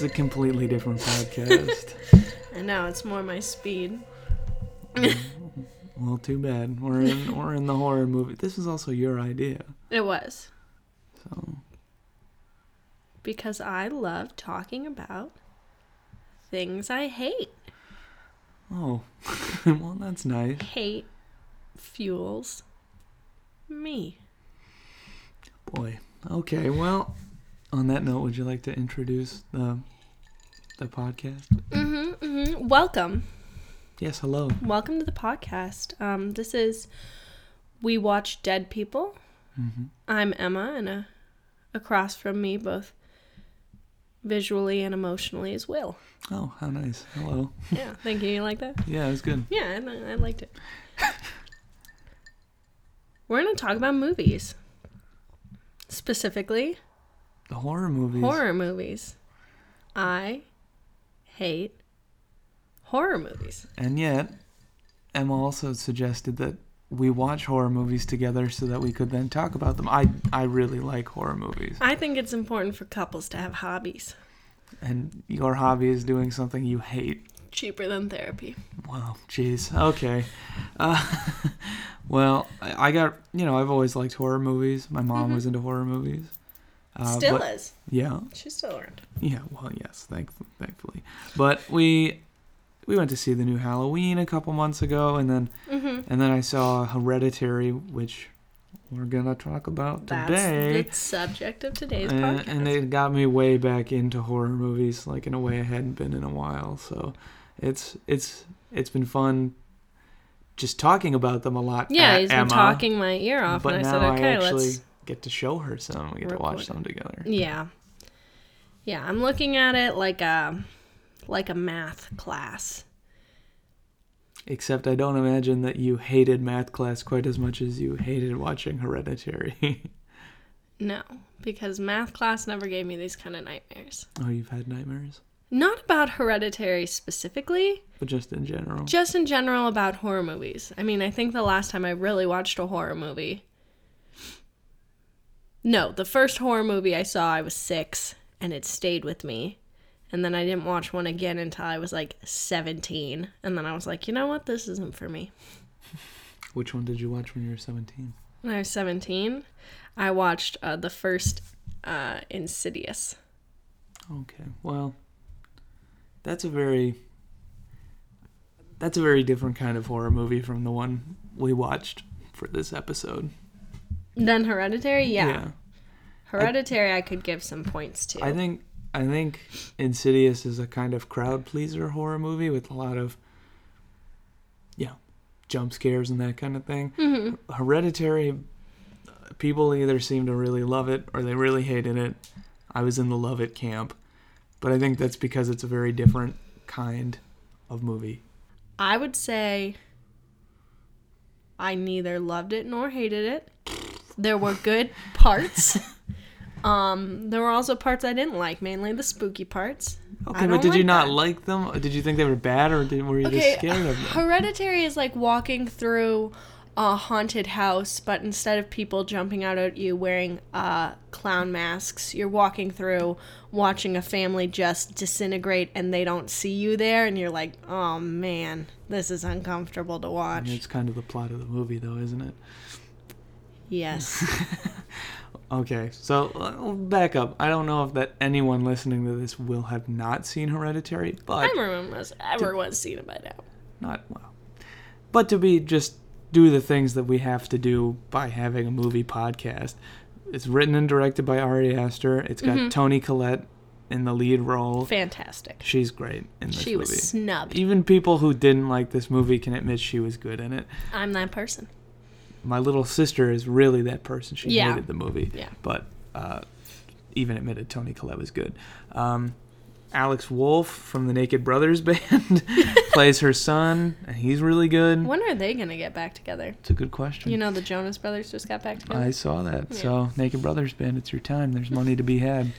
it's a completely different podcast. I know it's more my speed. Well, too bad. We're in we're in the horror movie. This is also your idea. It was So because I love talking about things I hate. oh, well that's nice. Hate fuels me. Boy. Okay. Well, on that note, would you like to introduce the the podcast? hmm mm-hmm. Welcome. Yes. Hello. Welcome to the podcast. Um, this is We Watch Dead People. Mm-hmm. I'm Emma, and uh, across from me, both visually and emotionally, is Will. Oh, how nice. Hello. Yeah, thank you. You like that? Yeah, it was good. Yeah, I, I liked it. We're going to talk about movies. Specifically, horror movies. horror movies. I hate horror movies. And yet, Emma also suggested that we watch horror movies together so that we could then talk about them. I I really like horror movies. I think it's important for couples to have hobbies. And your hobby is doing something you hate. Cheaper than therapy. Wow, jeez. Okay. Uh, well, I I got, you know, I've always liked horror movies. My mom was into horror movies. Uh. Still but- is. Yeah. She's still around. Yeah, well, yes, thank, thankfully. But we we went to see the new Halloween a couple months ago and then Mm-hmm. and then I saw Hereditary, which we're going to talk about today. That's the subject of today's and, podcast. and it got me way back into horror movies like in a way I hadn't been in a while. So it's it's it's been fun just talking about them a lot. yeah, at he's been Emma, talking my ear off, But and I said, okay, I actually let's. Get to show her some. We get to watch some together. Yeah, yeah. I'm looking at it like a like a math class. Except I don't imagine that you hated math class quite as much as you hated watching Hereditary. No, because math class never gave me these kind of nightmares. oh, you've had nightmares? Not about hereditary specifically, But just in general. just in general about horror movies. I mean, I think the last time I really watched a horror movie. No, the first horror movie I saw, I was six, and it stayed with me. And then I didn't watch one again until I was like 17. And then I was like, you know what? This isn't for me. Which one did you watch when you were 17? When I was 17, I watched uh, the first uh, Insidious. Okay. Well, that's a very that's a very different kind of horror movie from the one we watched for this episode. Then Hereditary, yeah. Hereditary, I could give some points to. I think I think Insidious is a kind of crowd pleaser horror movie with a lot of yeah, jump scares and that kind of thing. Mhm. Hereditary people either seem to really love it or they really hated it. I was in the love it camp. But I think that's because it's a very different kind of movie. I would say I neither loved it nor hated it. There were good parts. um, there were also parts I didn't like, mainly the spooky parts. Okay, but did you not that. like them? Or Did you think they were bad, or did, were you Okay, just scared of them? Hereditary is like walking through a haunted house, but instead of people jumping out at you wearing uh, clown masks, you're walking through watching a family just disintegrate and they don't see you there, and you're like, oh man, this is uncomfortable to I watch. mean, it's kind of the plot of the movie, though, isn't it? Yes. Okay, so uh, back up. I don't know if that anyone listening to this will have not seen Hereditary, but Everyone's everyone's seen it by now. not well. But to be just do the things that we have to do by having a movie podcast. It's written and directed by Ari Aster. It's got Mm-hmm. Toni Collette in the lead role. Fantastic. She's great in this movie. She movie. was snubbed. Even people who didn't like this movie can admit she was good in it. I'm that person. My little sister is really that person. She Yeah. hated the movie, Yeah. but uh, even admitted Toni Collette was good. Um, Alex Wolff from the Naked Brothers band plays her son, and he's really good. When are they gonna get back together? It's a good question. You know, the Jonas Brothers just got back together. I saw that. So Naked Brothers band, it's your time. There's money to be had.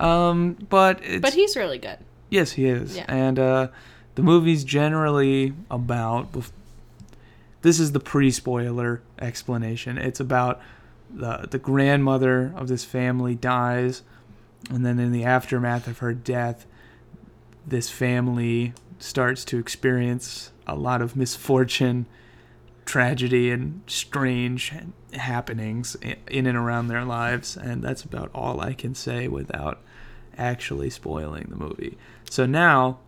Um, but it's, but he's really good. Yes, he is. Yeah. And uh, the movie's generally about. This is the pre-spoiler explanation. It's about the the grandmother of this family dies, And then in the aftermath of her death, this family starts to experience a lot of misfortune, tragedy, and strange happenings in and around their lives. And that's about all I can say without actually spoiling the movie. So now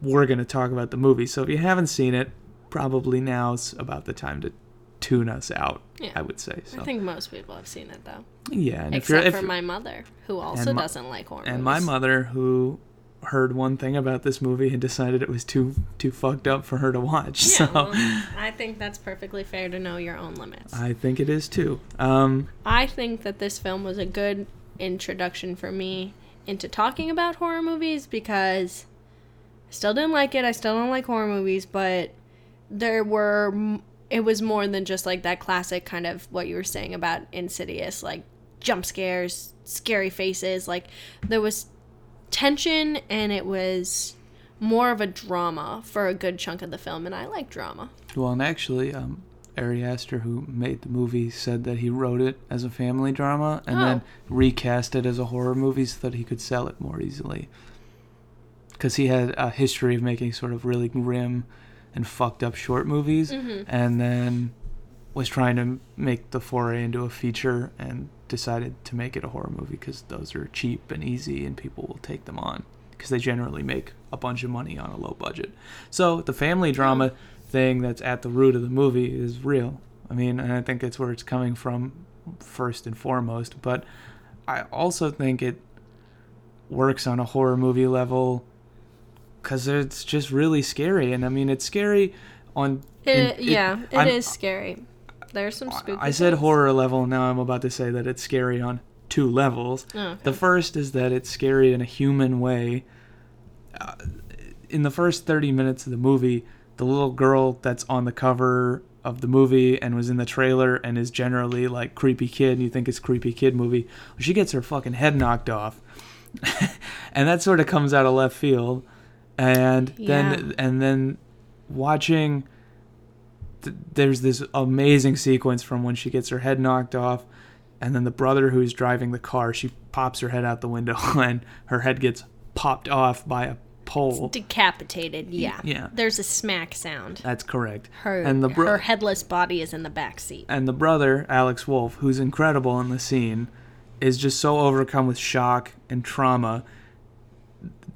we're going to talk about the movie. So if you haven't seen it, probably now's about the time to tune us out, Yeah. I would say. So I think most people have seen it though, yeah, and if you're except for my mother, who also my- doesn't like horror and my mother who heard one thing about this movie and decided it was too too fucked up for her to watch. Yeah, so well, I think that's perfectly fair to know your own limits. I think it is too. Um, I think that this film was a good introduction for me into talking about horror movies because I still didn't like it. I still don't like horror movies, but there were it was more than just like that classic kind of what you were saying about Insidious, like jump scares, scary faces. Like there was tension and it was more of a drama for a good chunk of the film, and I like drama. well, and actually, um, Ari Aster, who made the movie, said that he wrote it as a family drama and then recast it as a horror movie so that he could sell it more easily. Because he had a history of making sort of really grim and fucked up short movies, mm-hmm. and then was trying to make the foray into a feature and decided to make it a horror movie because those are cheap and easy and people will take them on because they generally make a bunch of money on a low budget. So the family drama mm-hmm. thing that's at the root of the movie is real. I mean, and I think it's where it's coming from first and foremost, but I also think it works on a horror movie level because it's just really scary. And I mean, it's scary on. It, it- yeah, it I'm- is scary. There's some spooky. I said things. horror level, now I'm about to say that it's scary on two levels. Oh, okay. The first is that it's scary in a human way. Uh, in the first 30 minutes of the movie, the little girl that's on the cover of the movie and was in the trailer and is generally like creepy kid, and you think it's creepy kid movie, she gets her fucking head knocked off. and that sort of comes out of left field. And then and then watching th- there's this amazing sequence from when she gets her head knocked off and then the brother who's driving the car she pops her head out the window and her head gets popped off by a pole decapitated. Yeah. yeah. There's a smack sound. that's correct Her and the bro- her headless body is in the back seat. and the brother alex wolff who's incredible in the scene is just so overcome with shock and trauma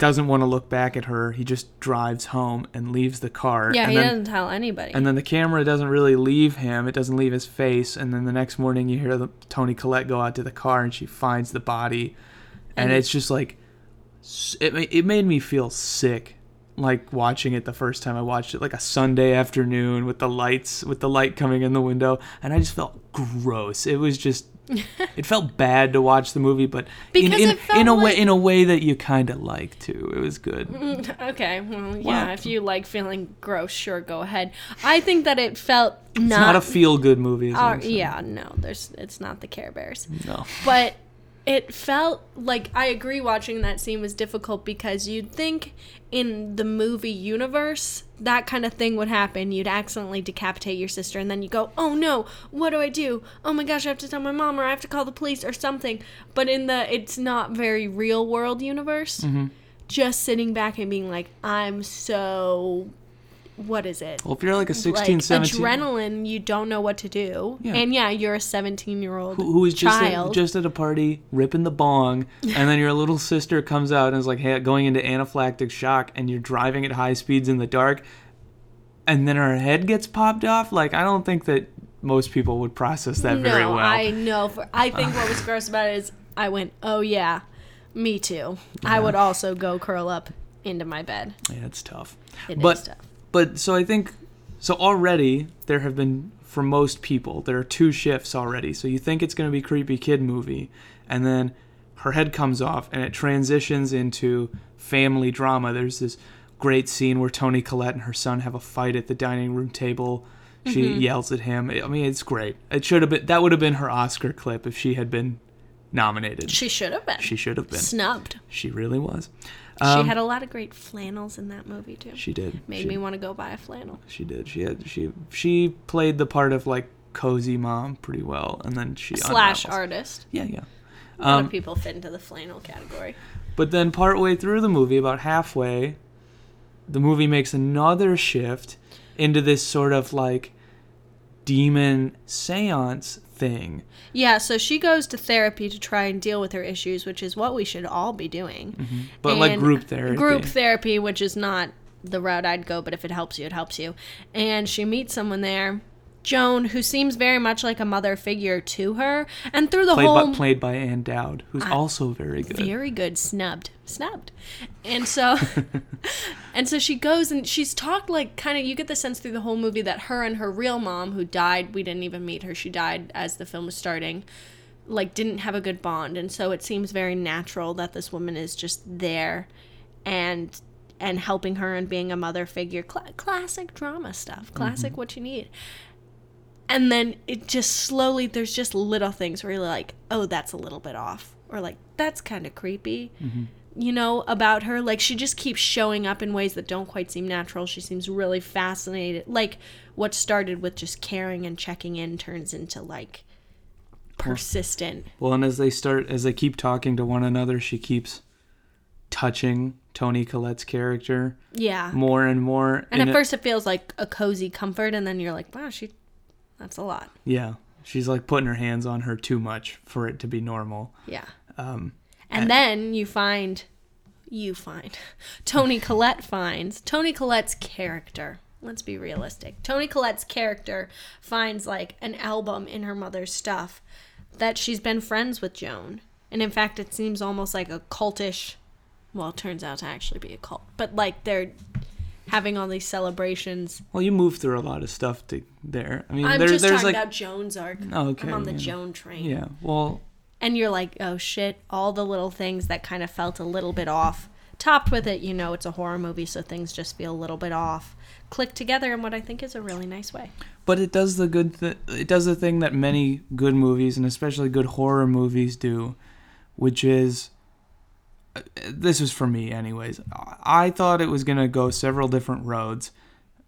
doesn't want to look back at her he just drives home and leaves the car Yeah, and he then doesn't tell anybody. And then the camera doesn't really leave him. It doesn't leave his face. And then the next morning, you hear the, Toni Collette go out to the car, and she finds the body, and, And- it's just like it. It made me feel sick, like watching it the first time I watched it, like a Sunday afternoon with the lights, with the light coming in the window, and I just felt gross. It was just. it felt bad to watch the movie, but in Because in, in a way in a way that you kind of like too. It was good. okay, well, yeah, if you like feeling gross, sure, go ahead. I think that it felt It's not not. a feel good movie. uh, yeah, no, there's it's not the Care Bears. No. but it felt like I agree watching that scene was difficult because you'd think in the movie universe that kind of thing would happen. You'd accidentally decapitate your sister and then you go, "Oh no, what do I do? Oh my gosh, I have to tell my mom or I have to call the police or something." But in the it's not very real world universe, Mm-hmm. just sitting back and being like, "I'm so what is it? Well, if you're like a 16, like 17, adrenaline, you don't know what to do. Yeah. And yeah, you're a 17 year old who, who is just at, just at a party ripping the bong, and then your little sister comes out and is like, "Hey, going into anaphylactic shock," and you're driving at high speeds in the dark, and then her head gets popped off. Like, I don't think that most people would process that no, very well. I know. For, I think what was gross about it is I went, oh yeah, me too. I would also go curl up into my bed. Yeah, it's tough. It is but tough. But so I think so already there have been for most people there are two shifts already. So you think it's going to be creepy kid movie, and then her head comes off and it transitions into family drama. There's this great scene where Toni Collette and her son have a fight at the dining room table. She Mm-hmm. yells at him. I mean, it's great. It should have been that would have been her Oscar clip if she had been nominated. She should have been. She should have been. Snubbed. She really was. she Um, had a lot of great flannels in that movie too. She did. Made She- me want to go buy a flannel. She did. She had she she played the part of like cozy mom pretty well, and then she Slash unravels. artist. Yeah, yeah. A lot Um, of people fit into the flannel category. But then partway through the movie, about halfway, the movie makes another shift into this sort of like demon seance thing. Yeah, so she goes to therapy to try and deal with her issues, which is what we should all be doing. Mm-hmm. But like group therapy. Group therapy, which is not the route I'd go, but if it helps you, it helps you. And she meets someone there, Joan, who seems very much like a mother figure to her. And through the played whole by, played by Ann Dowd, who's also very good. very good. Snubbed. Snubbed. And so and so she goes and she's talked like kind of you get the sense through the whole movie that her and her real mom who died we didn't even meet her she died as the film was starting like didn't have a good bond. And so it seems very natural that this woman is just there and and helping her and being a mother figure. Cla- classic drama stuff. Classic mm-hmm. what you need and then it just slowly there's just little things where you're like oh that's a little bit off. Or like that's kind of creepy mm-hmm. you know about her. Like she just keeps showing up in ways that don't quite seem natural. She seems really fascinated like what started with just caring and checking in turns into like persistent. Well, and as they start, as they keep talking to one another, she keeps touching Toni Collette's character yeah. more and more. and at it- first it feels like a cozy comfort and then you're like wow she that's a lot yeah, she's like putting her hands on her too much for it to be normal. yeah Um, And then you find, you find, Toni Collette finds Toni Collette's character. Let's be realistic. Toni Collette's character finds like an album in her mother's stuff that she's been friends with Joan. And in fact, it seems almost like a cultish. Well, it turns out to actually be a cult. But like they're having all these celebrations. well, you move through a lot of stuff to there. I mean, I'm there, just there's talking like, about Joan's arc. Oh, okay, I'm on the yeah. Joan train. yeah, well, and you're like, oh shit, all the little things that kind of felt a little bit off. Topped with it, you know, it's a horror movie, so things just feel a little bit off. Click together in what I think is a really nice way. but it does the good. Th- it does the thing that many good movies and especially good horror movies do, which is. This was for me, anyways. I thought it was gonna go several different roads,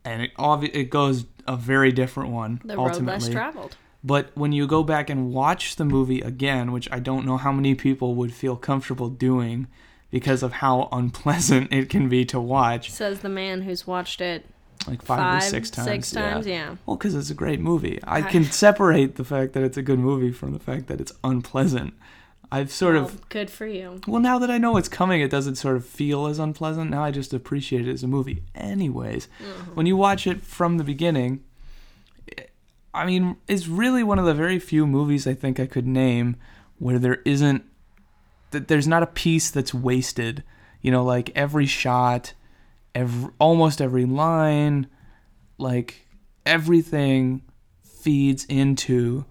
and it obvi- it goes a very different one The road less traveled. But when you go back and watch the movie again, which I don't know how many people would feel comfortable doing because of how unpleasant it can be to watch, Says the man who's watched it like five, five, or six times. six times, yeah. Well, because it's a great movie. I- can separate the fact that it's a good movie from the fact that it's unpleasant. I've sort Well, of. good for you. Well, now that I know it's coming, it doesn't sort of feel as unpleasant. Now I just appreciate it as a movie. Anyways, mm-hmm. when you watch it from the beginning, I mean, it's really one of the very few movies I think I could name where there isn't that there's not a piece that's wasted. You know, like every shot, every almost every line, like everything feeds into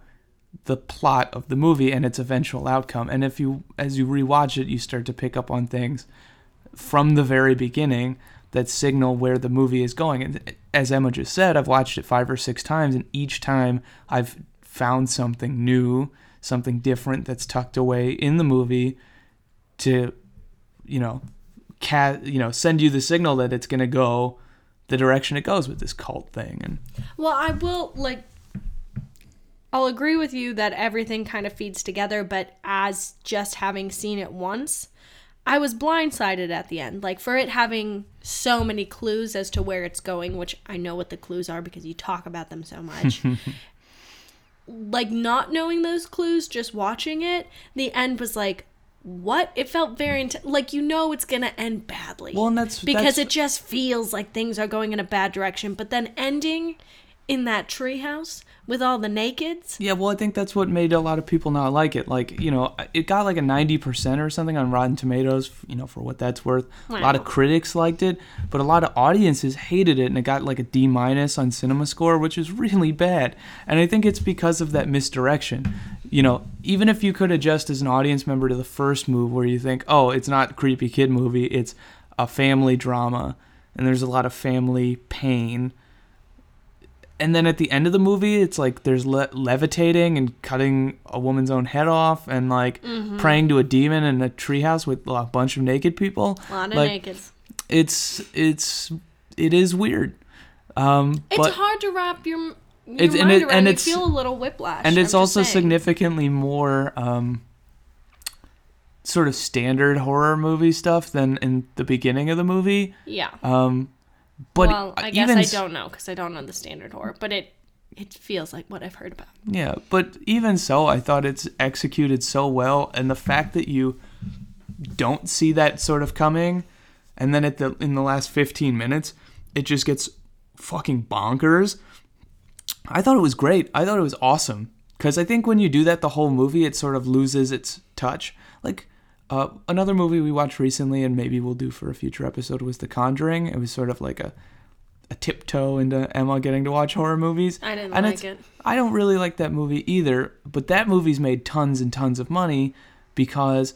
the plot of the movie and its eventual outcome. And if you as you rewatch it, you start to pick up on things from the very beginning that signal where the movie is going. And as Emma just said, I've watched it five or six times, and each time I've found something new, something different that's tucked away in the movie to, you know, cat, you know, send you the signal that it's going to go the direction it goes with this cult thing. And Well, I will like I'll agree with you that everything kind of feeds together, but as just having seen it once, I was blindsided at the end. Like for it having so many clues as to where it's going, which I know what the clues are because you talk about them so much. like not knowing those clues, just watching it, the end was like what? It felt very int- like you know it's gonna end badly well, and that's because that's, it just feels like things are going in a bad direction. But then ending in that treehouse with all the nakeds. Yeah, well, I think that's what made a lot of people not like it. Like, you know, it got like a 90% or something on Rotten Tomatoes, you know, for what that's worth. A lot of critics liked it, but a lot of audiences hated it, and it got like a D minus on CinemaScore, which is really bad. And I think it's because of that misdirection. You know, even if you could adjust as an audience member to the first move where you think, oh, it's not a creepy kid movie, it's a family drama, and there's a lot of family pain and then at the end of the movie it's like there's le- levitating and cutting a woman's own head off and like Mm-hmm. praying to a demon in a treehouse with a bunch of naked people A lot of Like, nakeds. it's it's it is weird um It's hard to wrap your, your It's- and mind it- around. and you it's- feel a little whiplash. and it's I'm also significantly more um sort of standard horror movie stuff than in the beginning of the movie. Yeah. Um, but well, I guess I don't know because I don't know the standard horror, but it it feels like what I've heard about. Yeah, but even so, I thought it's executed so well, and the fact that you don't see that sort of coming, and then at the in the last fifteen minutes, it just gets fucking bonkers. I thought it was great. I thought it was awesome because I think when you do that, the whole movie it sort of loses its touch. Like uh, another movie we watched recently, and maybe we'll do for a future episode, was The Conjuring. It was sort of like a a tiptoe into Emma getting to watch horror movies. I didn't And like it. I don't really like that movie either, but that movie's made tons and tons of money because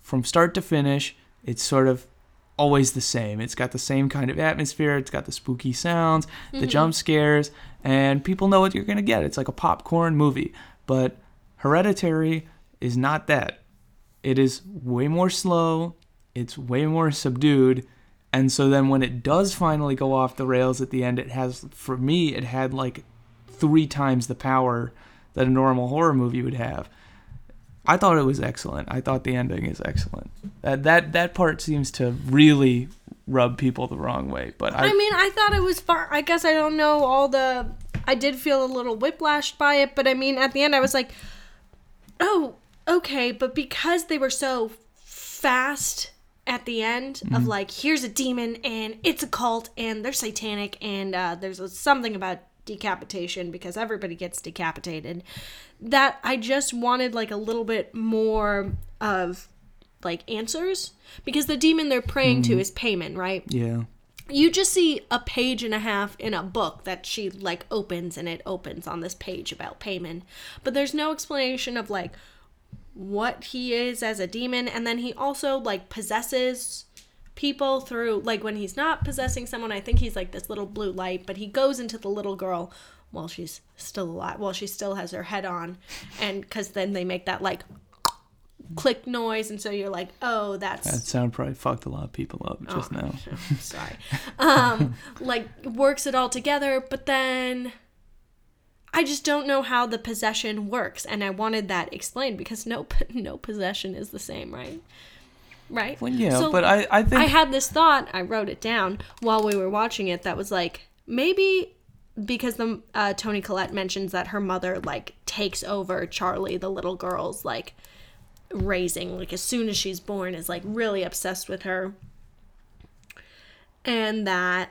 from start to finish, it's sort of always the same. It's got the same kind of atmosphere, it's got the spooky sounds, the jump scares, and people know what you're going to get. It's like a popcorn movie. But Hereditary is not that. It is way more slow, it's way more subdued, and so then when it does finally go off the rails at the end, it has, for me, it had like three times the power that a normal horror movie would have. I thought it was excellent. I thought the ending is excellent. That that that part seems to really rub people the wrong way. But I, I mean, I thought it was fun. I guess I don't know all the. I did feel a little whiplashed by it, but I mean, at the end, I was like, oh, okay. But because they were so fast at the end Mm-hmm. of like, here's a demon and it's a cult and they're satanic and uh, there's something about decapitation because everybody gets decapitated, that I just wanted like a little bit more of like answers because the demon they're praying Mm-hmm. to is Paimon, right? yeah, you just see a page and a half in a book that she like opens and it opens on this page about Paimon. But there's no explanation of like what he is as a demon and then he also like possesses people through like when he's not possessing someone I think he's like this little blue light but he goes into the little girl while she's still alive while she still has her head on and cuz then they make that like click noise and so you're like oh that's that sound probably fucked a lot of people up just Oh. now. sorry um like works it all together but then i just don't know how the possession works and i wanted that explained because no no possession is the same right? Right? Well, yeah, So but I I think i had this thought i wrote it down while we were watching it that was like maybe because the uh, toni collette mentions that her mother like takes over charlie the little girl's like raising like as soon as she's born is like really obsessed with her. And that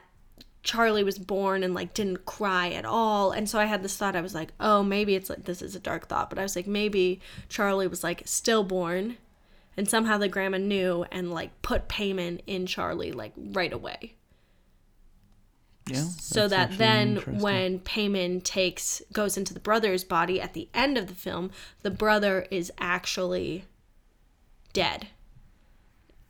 Charlie was born and like didn't cry at all. And so I had this thought I was like, "Oh, maybe it's like this is a dark thought, but I was like maybe Charlie was like stillborn and somehow the grandma knew and like put Paimon in Charlie like right away. yeah. So that then when Paimon takes goes into the brother's body at the end of the film, the brother is actually dead.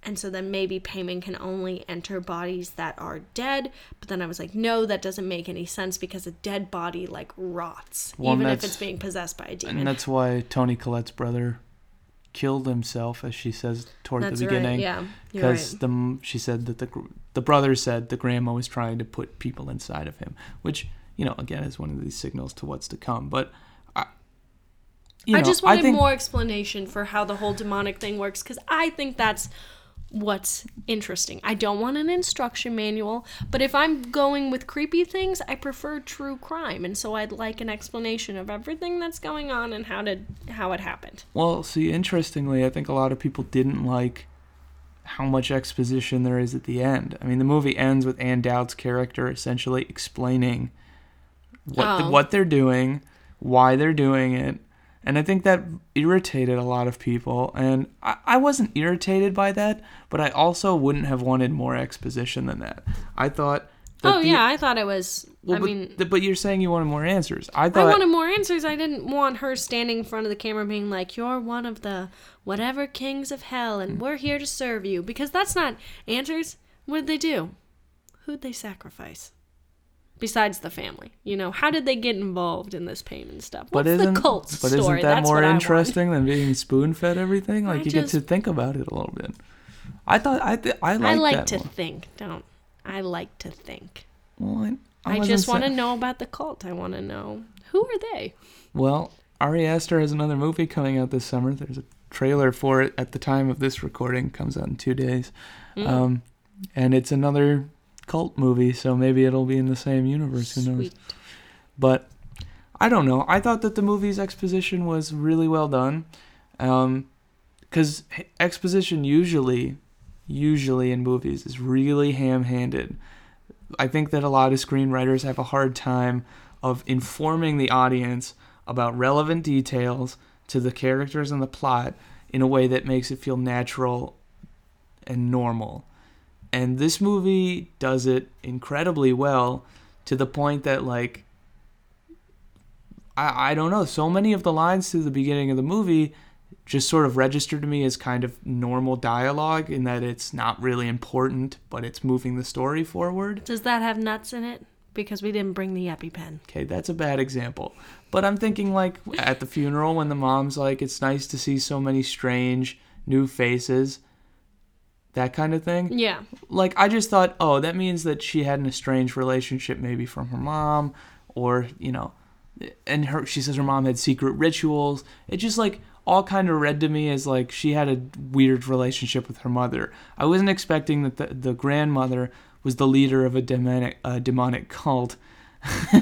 And so then maybe Paimon can only enter bodies that are dead. But then I was like, no, that doesn't make any sense because a dead body like rots, Well, even if it's being possessed by a demon. and that's why Toni Collette's brother killed himself, as she says toward That's the right. beginning. Yeah, you're because right. the she said that the the brother said the grandma was trying to put people inside of him, which you know again is one of these signals to what's to come. But I, you I just wanted think, more explanation for how the whole demonic thing works because I think that's what's interesting. I don't want an instruction manual, but if I'm going with creepy things, I prefer true crime, and so I'd like an explanation of everything that's going on and how to how it happened. Well, see, interestingly, I think a lot of people didn't like how much exposition there is at the end. I mean, the movie ends with Ann Dowd's character essentially explaining what Oh. what they're doing, why they're doing it, and I think that irritated a lot of people. And I, I wasn't irritated by that, but I also wouldn't have wanted more exposition than that. I thought. That Oh the- yeah, I thought it was. Well, I but, mean, th- but you're saying you wanted more answers. I thought. I wanted more answers. I didn't want her standing in front of the camera being like, "You're one of the whatever kings of hell, Mm. and we're here to serve you." Because that's not answers. What did they do? Who'd they sacrifice? Besides the family, you know, how did they get involved in this pain and stuff? What's But isn't, the cult but story? isn't that That's more what I want. interesting than being spoon fed everything? Like I you get to think about it a little bit. I thought I th- I like I like to one. think. Don't I like to think? Well, I, I I, just want to know about the cult. I want to know who are they. Well, Ari Aster has another movie coming out this summer. There's a trailer for it at the time of this recording. Comes out in two days, Mm. um, and it's another cult movie. So maybe it'll be in the same universe. Who knows? But I don't know. I thought that the movie's exposition was really well done. Um 'cause because exposition usually, usually in movies is really ham-handed. I think that a lot of screenwriters have a hard time of informing the audience about relevant details to the characters and the plot in a way that makes it feel natural and normal. And this movie does it incredibly well to the point that like I, I don't know, so many of the lines to the beginning of the movie just sort of register to me as kind of normal dialogue in that it's not really important, but it's moving the story forward. Does that have nuts in it? Because we didn't bring the EpiPen. Okay, that's a bad example. But I'm thinking like at the funeral when the mom's like, it's nice to see so many strange new faces. That kind of thing. Yeah. Like I just thought, oh, that means that she had an estranged relationship maybe from her mom or, you know, and her she says her mom had secret rituals. It just like all kind of read to me as like she had a weird relationship with her mother. I wasn't expecting that the, the grandmother was the leader of a demonic uh, demonic cult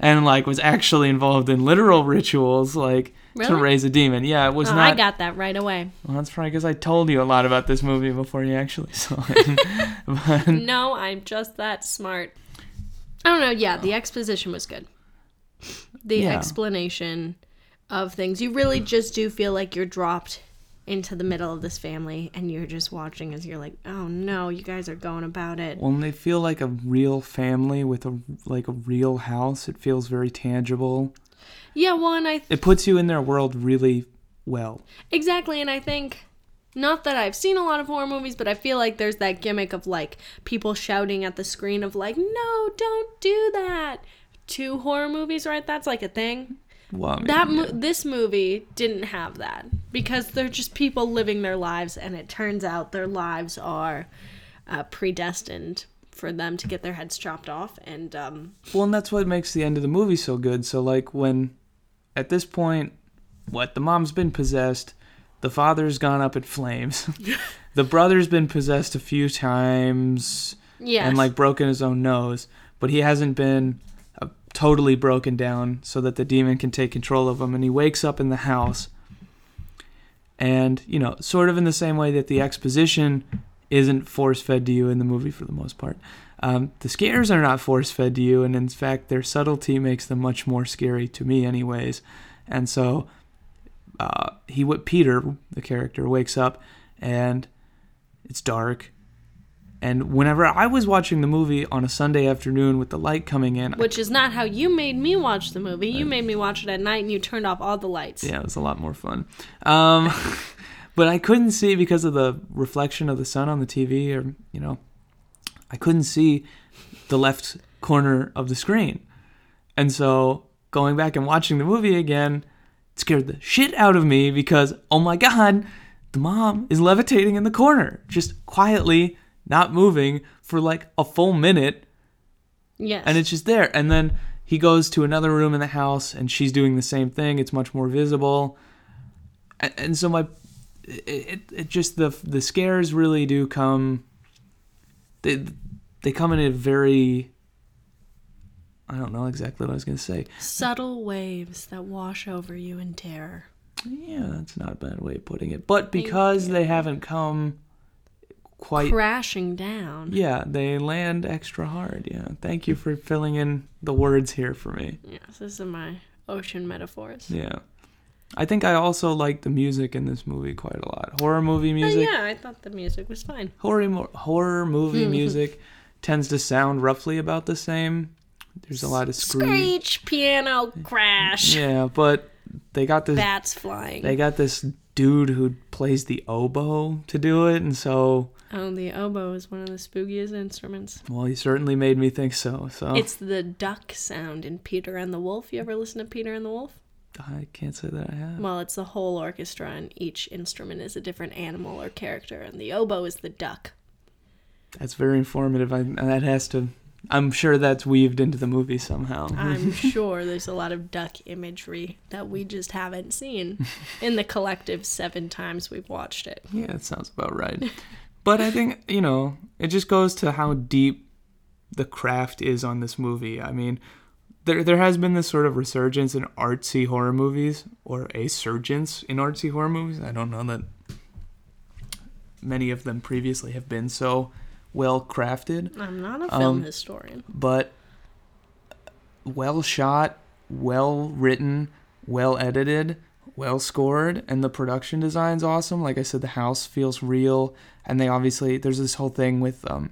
and like was actually involved in literal rituals like to raise a demon. Yeah, it was Oh, not I got that right away. well, that's probably because I told you a lot about this movie before you actually saw it. but, no, I'm just that smart. I don't know. Yeah, the exposition was good. The Yeah. explanation of things. You really just do feel like you're dropped into the middle of this family and you're just watching as you're like, oh no, you guys are going about it. when they feel like a real family with a like a real house, it feels very tangible. Yeah, and I th- It puts you in their world really well. Exactly, and I think not that I've seen a lot of horror movies, but I feel like there's that gimmick of like people shouting at the screen of like, "No, don't do that." To horror movies, right? That's like a thing. Well, I mean, That yeah. this movie didn't have that because they're just people living their lives, and it turns out their lives are uh, predestined for them to get their heads chopped off. And um, Well, and that's what makes the end of the movie so good. So, like, when at this point, what the mom's been possessed, the father's gone up in flames, the brother's been possessed a few times yeah, and like broken his own nose, but he hasn't been uh, totally broken down so that the demon can take control of him. And he wakes up in the house, and you know, sort of in the same way that the exposition isn't force fed to you in the movie for the most part. Um, the scares are not force fed to you, and in fact, their subtlety makes them much more scary to me, anyways. And so, uh, he, what Peter, the character, wakes up, and it's dark. And whenever I was watching the movie on a Sunday afternoon with the light coming in, which is not how you made me watch the movie. You made me watch it at night, and you turned off all the lights. yeah, it was a lot more fun. Um, but I couldn't see because of the reflection of the sun on the TV, or you know, I couldn't see the left corner of the screen. And so going back and watching the movie again scared the shit out of me because oh my god, the mom is levitating in the corner, just quietly not moving for like a full minute Yes. and it's just there. And then he goes to another room in the house, and she's doing the same thing. It's much more visible, and, and so my, it, it, it just the the scares really do come. They they come in a very. I don't know exactly what I was gonna say. subtle waves that wash over you in terror. Yeah, that's not a bad way of putting it. But because they haven't come quite Crashing down. yeah, they land extra hard. Yeah. Thank you for filling in the words here for me. Yes, this is my ocean metaphors. Yeah. I think I also like the music in this movie quite a lot. Horror movie Oh, music, yeah, I thought the music was fine. horror mo- horror movie music tends to sound roughly about the same. There's a lot of scream. Screech, piano, crash, Yeah, but they got this bats flying. they got this dude who plays the oboe to do it and so oh, the oboe is one of the spookiest instruments. well, he certainly made me think so. So It's the duck sound in Peter and the Wolf. You ever listen to Peter and the Wolf? I can't say that I have. Well, it's the whole orchestra, and each instrument is a different animal or character, and the oboe is the duck. That's very informative. I, that has to I'm sure that's weaved into the movie somehow. I'm sure there's a lot of duck imagery that we just haven't seen in the collective seven times we've watched it. Yeah, that sounds about right. but I think, you know, it just goes to how deep the craft is on this movie. I mean, there there has been this sort of resurgence in artsy horror movies or a surgence in artsy horror movies. I don't know that many of them previously have been so well crafted, I'm not a film Um, historian. but well shot, well written, well edited, well scored, and the production design's awesome. Like I said, the house feels real, and they obviously there's this whole thing with um,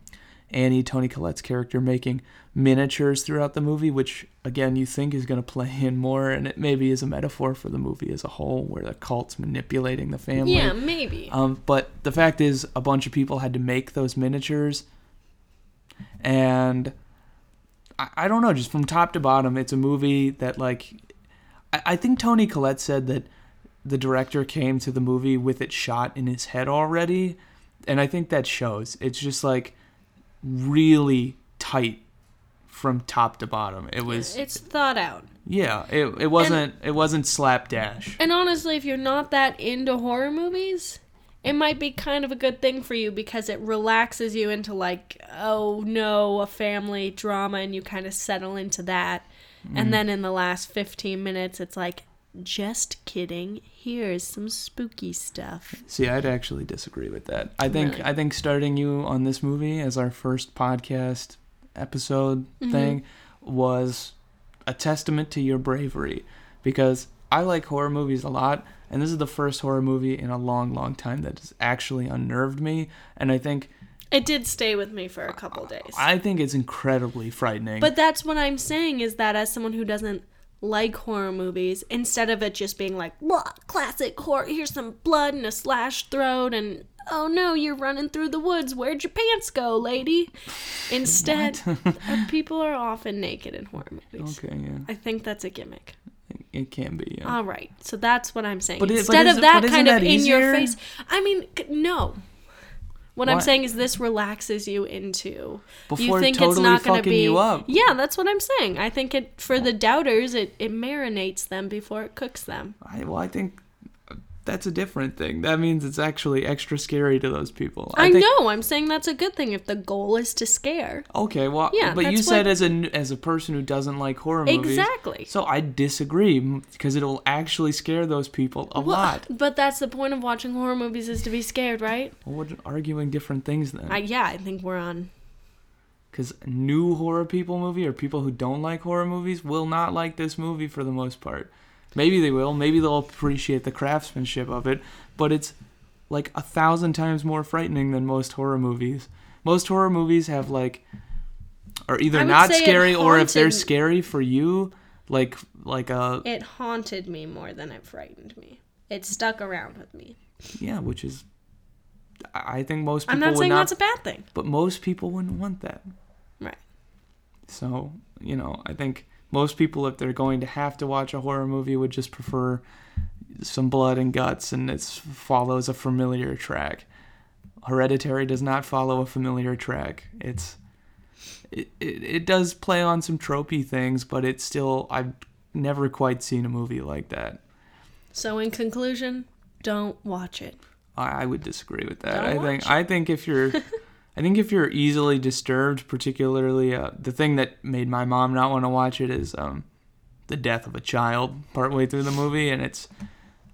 Annie Toni Collette's character making miniatures throughout the movie, which again you think is going to play in more, and it maybe is a metaphor for the movie as a whole, where the cult's manipulating the family. Yeah, maybe. Um, but the fact is, a bunch of people had to make those miniatures, and I, I don't know, just from top to bottom, it's a movie that like I, I think Toni Collette said that the director came to the movie with it shot in his head already, and I think that shows. It's just like really tight from top to bottom. It was it's thought out. yeah, it, it wasn't it wasn't slapdash. And honestly, if you're not that into horror movies, it might be kind of a good thing for you because it relaxes you into like, oh no, a family drama, and you kind of settle into that. And mm. then in the last 15 minutes, it's like, just kidding. Here's some spooky stuff. See, I'd actually disagree with that. I think Really? I think starting you on this movie as our first podcast episode Mm-hmm. thing was a testament to your bravery because I like horror movies a lot and this is the first horror movie in a long long time that has actually unnerved me and I think It did stay with me for a couple days. I think it's incredibly frightening. But that's what I'm saying is that as someone who doesn't like horror movies, instead of it just being like, "Blah, classic horror, here's some blood and a slashed throat, and oh no, you're running through the woods, where'd your pants go, lady? Instead, uh, people are often naked in horror movies. okay, yeah. I think that's a gimmick. It can be, yeah. All right, so that's what I'm saying. But it- but Instead is- of that but kind of that in your face, I mean, no. What I'm saying is this relaxes you into Before you think totally it's not going to be you up. Yeah, that's what I'm saying. I think it for the doubters it it marinates them before it cooks them. I, well, I think that's a different thing. That means it's actually extra scary to those people. I, think, know. I'm saying that's a good thing if the goal is to scare. Okay, well, Yeah, but you said what- as a as a person who doesn't like horror movies, Exactly. So I disagree because it'll actually scare those people a Well, lot. But that's the point of watching horror movies is to be scared, right? Well, we're arguing different things then. I, yeah, I think we're on. Because new horror people movie or people who don't like horror movies will not like this movie for the most part. Maybe they will. Maybe they'll appreciate the craftsmanship of it. But it's like a thousand times more frightening than most horror movies. Most horror movies have like, are either not scary or if they're scary for you, like like a It haunted me more than it frightened me. It stuck around with me. yeah, which is. I think most people I'm not saying not, that's a bad thing. but most people wouldn't want that. Right. So, you know, I think most people, if they're going to have to watch a horror movie, would just prefer some blood and guts and it follows a familiar track. Hereditary does not follow a familiar track. It's. It, it, it does play on some tropey things, but it's still. I've never quite seen a movie like that. So in conclusion, don't watch it. I, I would disagree with that. Don't I think it. I think if you're I think if you're easily disturbed, particularly uh, the thing that made my mom not want to watch it is um, the death of a child partway through the movie, and it's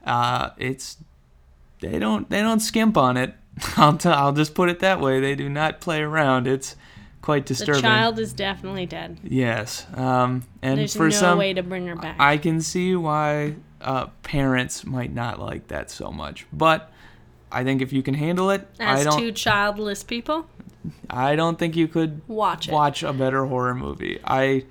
uh, it's they don't they don't skimp on it. I'll t- I'll just put it that way. They do not play around. It's quite disturbing. The child is definitely dead. Yes, um, and There's for no some way to bring her back. I can see why uh, parents might not like that so much, but I think if you can handle it, I As don't. two childless people, I don't think you could watch it. watch a better horror movie. I,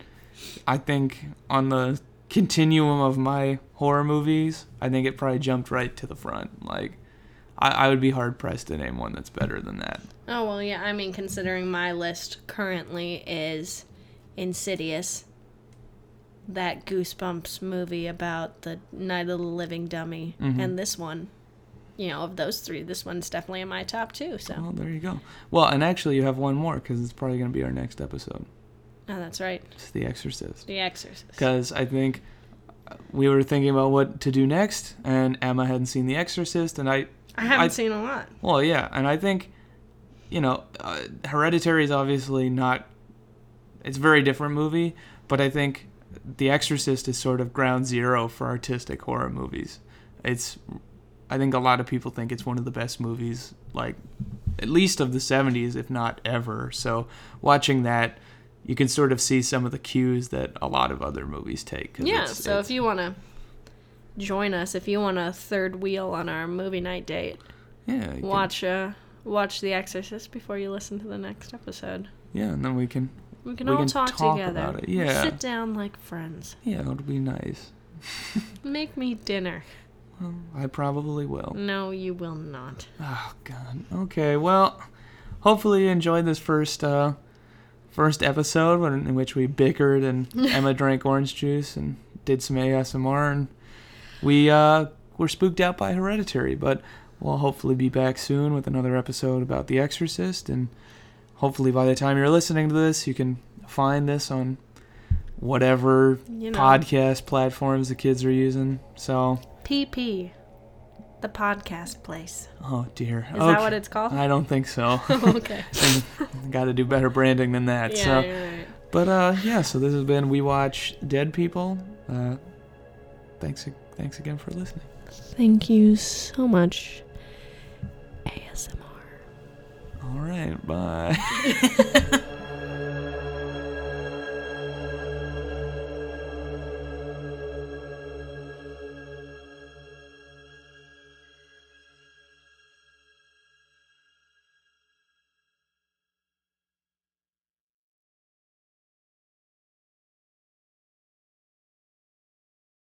I think on the continuum of my horror movies, I think it probably jumped right to the front. Like, I, I would be hard pressed to name one that's better than that. Oh well, yeah. I mean, considering my list currently is Insidious, that Goosebumps movie about the Night of the Living Dummy, Mm-hmm. and this one. You know, of those three, this one's definitely in my top two. So Well, there you go. Well, and actually, you have one more because it's probably going to be our next episode. Oh, that's right. It's The Exorcist. The Exorcist. Because I think uh, we were thinking about what to do next, and Emma hadn't seen The Exorcist, and I, I haven't I- seen a lot. well, yeah, and I think, you know, uh, Hereditary is obviously not. It's a very different movie, but I think The Exorcist is sort of ground zero for artistic horror movies. It's, I think a lot of people think it's one of the best movies, like, at least of the 70s, if not ever. So watching that, you can sort of see some of the cues that a lot of other movies take. Yeah, it's- so it's- if you want to join us, if you want a third wheel on our movie night date, yeah, you can- watch uh, watch The Exorcist before you listen to the next episode. yeah, and then we can, We can We all can talk, talk together. yeah. Sit down like friends. yeah, it'll be nice. Make me dinner. Well, I probably will. No, you will not. Oh God. Okay. Well, hopefully you enjoyed this first uh, first episode in which we bickered and Emma drank orange juice and did some ASMR and we uh, were spooked out by Hereditary. But we'll hopefully be back soon with another episode about The Exorcist and hopefully by the time you're listening to this, you can find this on whatever You know, podcast platforms the kids are using. So, PP, the podcast place. oh dear. Is that what it's called? I don't think so. okay. Got to do better branding than that. Yeah, so, you're right. but uh, yeah. So this has been we watch Dead People. Uh, thanks, thanks again for listening. Thank you so much. ASMR. All right, bye.